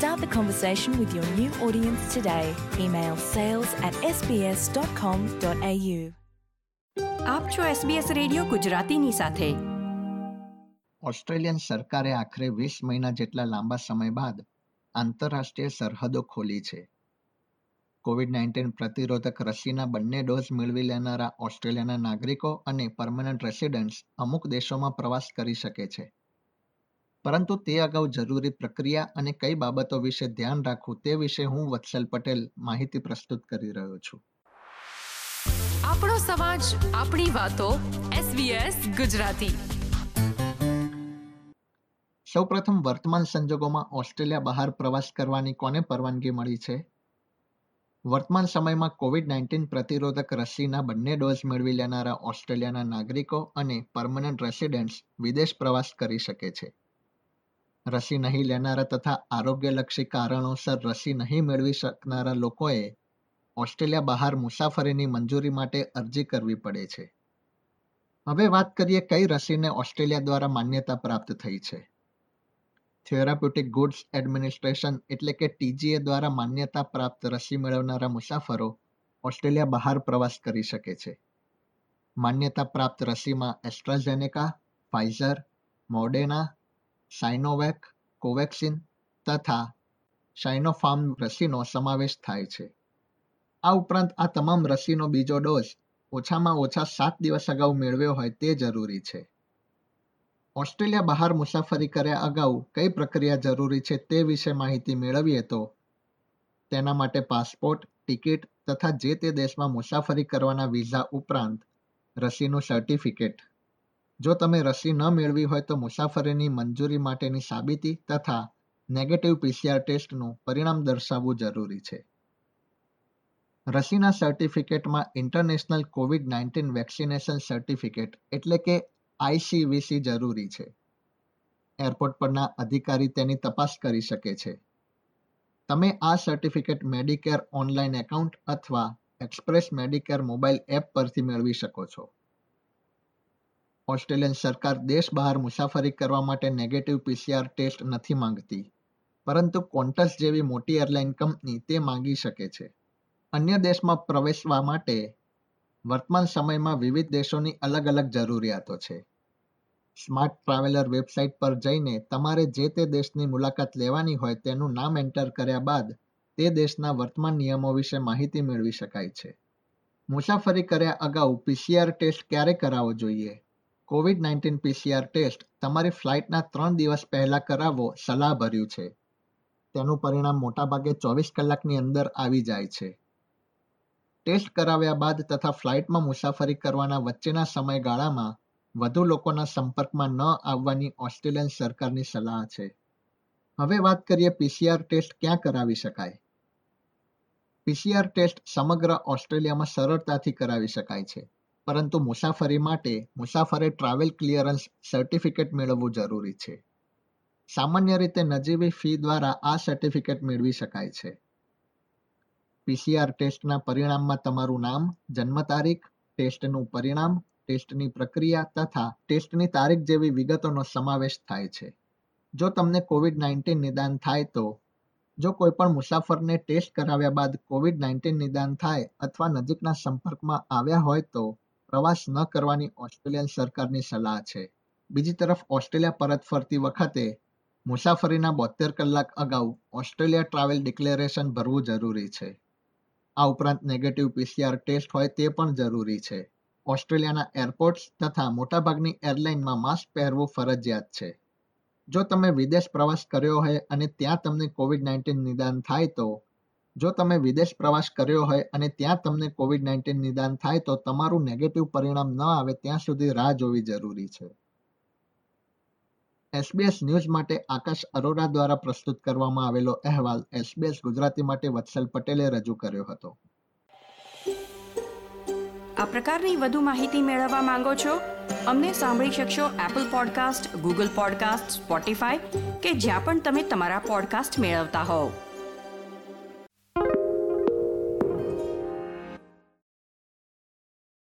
Start the conversation with your new audience today. Email sales at sbs.com.au. આપ છો SBS radio ગુજરાતીની સાથે Australian સરકારે આખરે વીસ મહિના જેટલા લાંબા સમય બાદ આંતરરાષ્ટ્રીય સરહદો ખોલી છે કોવિડ નાઇન્ટીન પ્રતિરોધક રસીના બંને ડોઝ મેળવી લેનારા ઓસ્ટ્રેલિયાના નાગરિકો અને પરમનન્ટ રેસિડન્ટ્સ અમુક દેશોમાં પ્રવાસ કરી શકે છે પરંતુ તે અગાઉ જરૂરી પ્રક્રિયા અને કઈ બાબતો વિશે ધ્યાન રાખવું તે વિશે હું વત્સલ પટેલ માહિતી પ્રસ્તુત કરી રહ્યો છું. આપણો સમાજ આપણી વાતો SBS ગુજરાતી. સૌપ્રથમ વર્તમાન સંજોગોમાં ઓસ્ટ્રેલિયા બહાર પ્રવાસ કરવાની કોને પરવાનગી મળી છે? વર્તમાન સમયમાં કોવિડ નાઇન્ટીન પ્રતિરોધક રસીના બંને ડોઝ મેળવી લેનારા ઓસ્ટ્રેલિયાના નાગરિકો અને પરમનન્ટ રેસિડેન્ટ્સ વિદેશ પ્રવાસ કરી શકે છે. રસી નહીં લેનારા તથા આરોગ્યલક્ષી કારણોસર રસી નહીં મેળવી શકનારા લોકોએ ઓસ્ટ્રેલિયા બહાર મુસાફરીની મંજૂરી માટે અરજી કરવી પડે છે. હવે વાત કરીએ કઈ રસીને ઓસ્ટ્રેલિયા દ્વારા માન્યતા પ્રાપ્ત થઈ છે. થેરાપ્યુટિક ગુડ્સ એડમિનિસ્ટ્રેશન એટલે કે ટીજીએ દ્વારા માન્યતા પ્રાપ્ત રસી મેળવનારા મુસાફરો ઓસ્ટ્રેલિયા બહાર પ્રવાસ કરી શકે છે. માન્યતા પ્રાપ્ત રસીમાં AstraZeneca Pfizer Moderna Sinovac Covaxin તથા સાઇનોફાર્મ રસીનો સમાવેશ થાય છે. આ ઉપરાંત આ તમામ રસીનો બીજો ડોઝ ઓછામાં ઓછા સાત દિવસ અગાઉ મેળવ્યો હોય તે જરૂરી છે. ઓસ્ટ્રેલિયા બહાર મુસાફરી કર્યા અગાઉ કઈ પ્રક્રિયા જરૂરી છે તે વિશે માહિતી મેળવીએ તો તેના માટે પાસપોર્ટ, ટિકિટ તથા જે તે દેશમાં મુસાફરી કરવાના વિઝા ઉપરાંત રસીનું સર્ટિફિકેટ. જો તમે રસી ન મેળવી હોય તો મુસાફરીની મંજૂરી માટેની સાબિતી તથા નેગેટિવ પીસીઆર ટેસ્ટનું પરિણામ દર્શાવવું જરૂરી છે. રસીના સર્ટિફિકેટમાં international Covid nineteen vaccination certificate એટલે કે આઈસીવીસી જરૂરી છે. એરપોર્ટ પરના અધિકારી તેની તપાસ કરી શકે છે. તમે આ સર્ટિફિકેટ મેડિકેર ઓનલાઈન એકાઉન્ટ અથવા એક્સપ્રેસ મેડિકેર મોબાઈલ એપ પરથી મેળવી શકો છો. ઓસ્ટ્રેલિયન સરકાર દેશ બહાર મુસાફરી કરવા માટે નેગેટિવ પીસીઆર ટેસ્ટ નથી માંગતી, પરંતુ કોન્ટસ જેવી મોટી એરલાઇન કંપની તે માંગી શકે છે. અન્ય દેશમાં પ્રવેશવા માટે વર્તમાન સમયમાં વિવિધ દેશોની અલગ અલગ જરૂરિયાતો છે. સ્માર્ટ ટ્રાવેલર વેબસાઇટ પર જઈને તમારે જે તે દેશની મુલાકાત લેવાની હોય તેનું નામ એન્ટર કર્યા બાદ તે દેશના વર્તમાન નિયમો વિશે માહિતી મેળવી શકાય છે. મુસાફરી કર્યા અગાઉ પીસીઆર ટેસ્ટ ક્યારે કરાવવો જોઈએ? કોવિડ નાઇન્ટીન પીસીઆર ટેસ્ટ તમારી ફ્લાઇટના ત્રણ દિવસ પહેલા કરાવવો સલાહભર્યું છે. તેનું પરિણામ મોટાભાગે ચોવીસ કલાકની અંદર આવી જાય છે. ટેસ્ટ કરાવ્યા બાદ તથા ફ્લાઇટમાં મુસાફરી કરવાના વચ્ચેના સમયગાળામાં વધુ લોકોના સંપર્કમાં ન આવવાની ઓસ્ટ્રેલિયન સરકારની સલાહ છે. હવે વાત કરીએ પીસીઆર ટેસ્ટ ક્યાં કરાવી શકાય? પીસીઆર ટેસ્ટ સમગ્ર ઓસ્ટ્રેલિયામાં સરળતાથી કરાવી શકાય છે. પરંતુ મુસાફરી માટે મુસાફરે ટ્રાવેલ ક્લિયરન્સ સર્ટિફિકેટ મેળવવું જરૂરી છે. સામાન્ય રીતે નજીવી ફી દ્વારા આ સર્ટિફિકેટ મેળવી શકાય છે. પીસીઆર ટેસ્ટના પરિણામમાં તમારું નામ, જન્મ તારીખ ટેસ્ટનું પરિણામ ટેસ્ટની પ્રક્રિયા તથા ટેસ્ટની તારીખ જેવી વિગતોનો સમાવેશ થાય છે. જો તમને કોવિડ નાઇન્ટીન નિદાન થાય તો, જો કોઈ પણ મુસાફરને ટેસ્ટ કરાવ્યા બાદ કોવિડ નાઇન્ટીન નિદાન થાય અથવા નજીકના સંપર્કમાં આવ્યા હોય તો પ્રવાસ ન કરવાની ઓસ્ટ્રેલિયન સરકારની સલાહ છે. બીજી તરફ, ઓસ્ટ્રેલિયા પરત ફરતી વખતે મુસાફરીના બોતેર કલાક અગાઉ ઓસ્ટ્રેલિયા ટ્રાવેલ ડિક્લેરેશન ભરવું જરૂરી છે. આ ઉપરાંત નેગેટિવ પીસીઆર ટેસ્ટ હોય તે પણ જરૂરી છે. ઓસ્ટ્રેલિયાના એરપોર્ટ્સ તથા મોટાભાગની એરલાઇનમાં માસ્ક પહેરવું ફરજિયાત છે. જો તમે વિદેશ પ્રવાસ કર્યો હોય અને ત્યાં તમને કોવિડ નાઇન્ટીન નિદાન થાય તો જો તમે વિદેશ પ્રવાસ કર્યો હોય અને ત્યાં તમને કોવિડ નાઇન્ટીન નિદાન થાય તો તમારું નેગેટિવ પરિણામ ન આવે, ત્યાં સુધી રાહ જોવી જરૂરી છે. એસબીએસ ન્યૂઝ માટે આકાશ અરોરા દ્વારા પ્રસ્તુત કરવામાં આવેલો અહેવાલ એસબીએસ ગુજરાતી માટે વત્સલ પટેલે રજૂ કર્યો હતો. આ પ્રકારની વધુ માહિતી મેળવવા માંગો છો? અમને સાંભળી શકશો Apple podcast Google podcast Spotify કે જ્યાં પણ તમે તમારા પોડકાસ્ટ મેળવતા હોવ.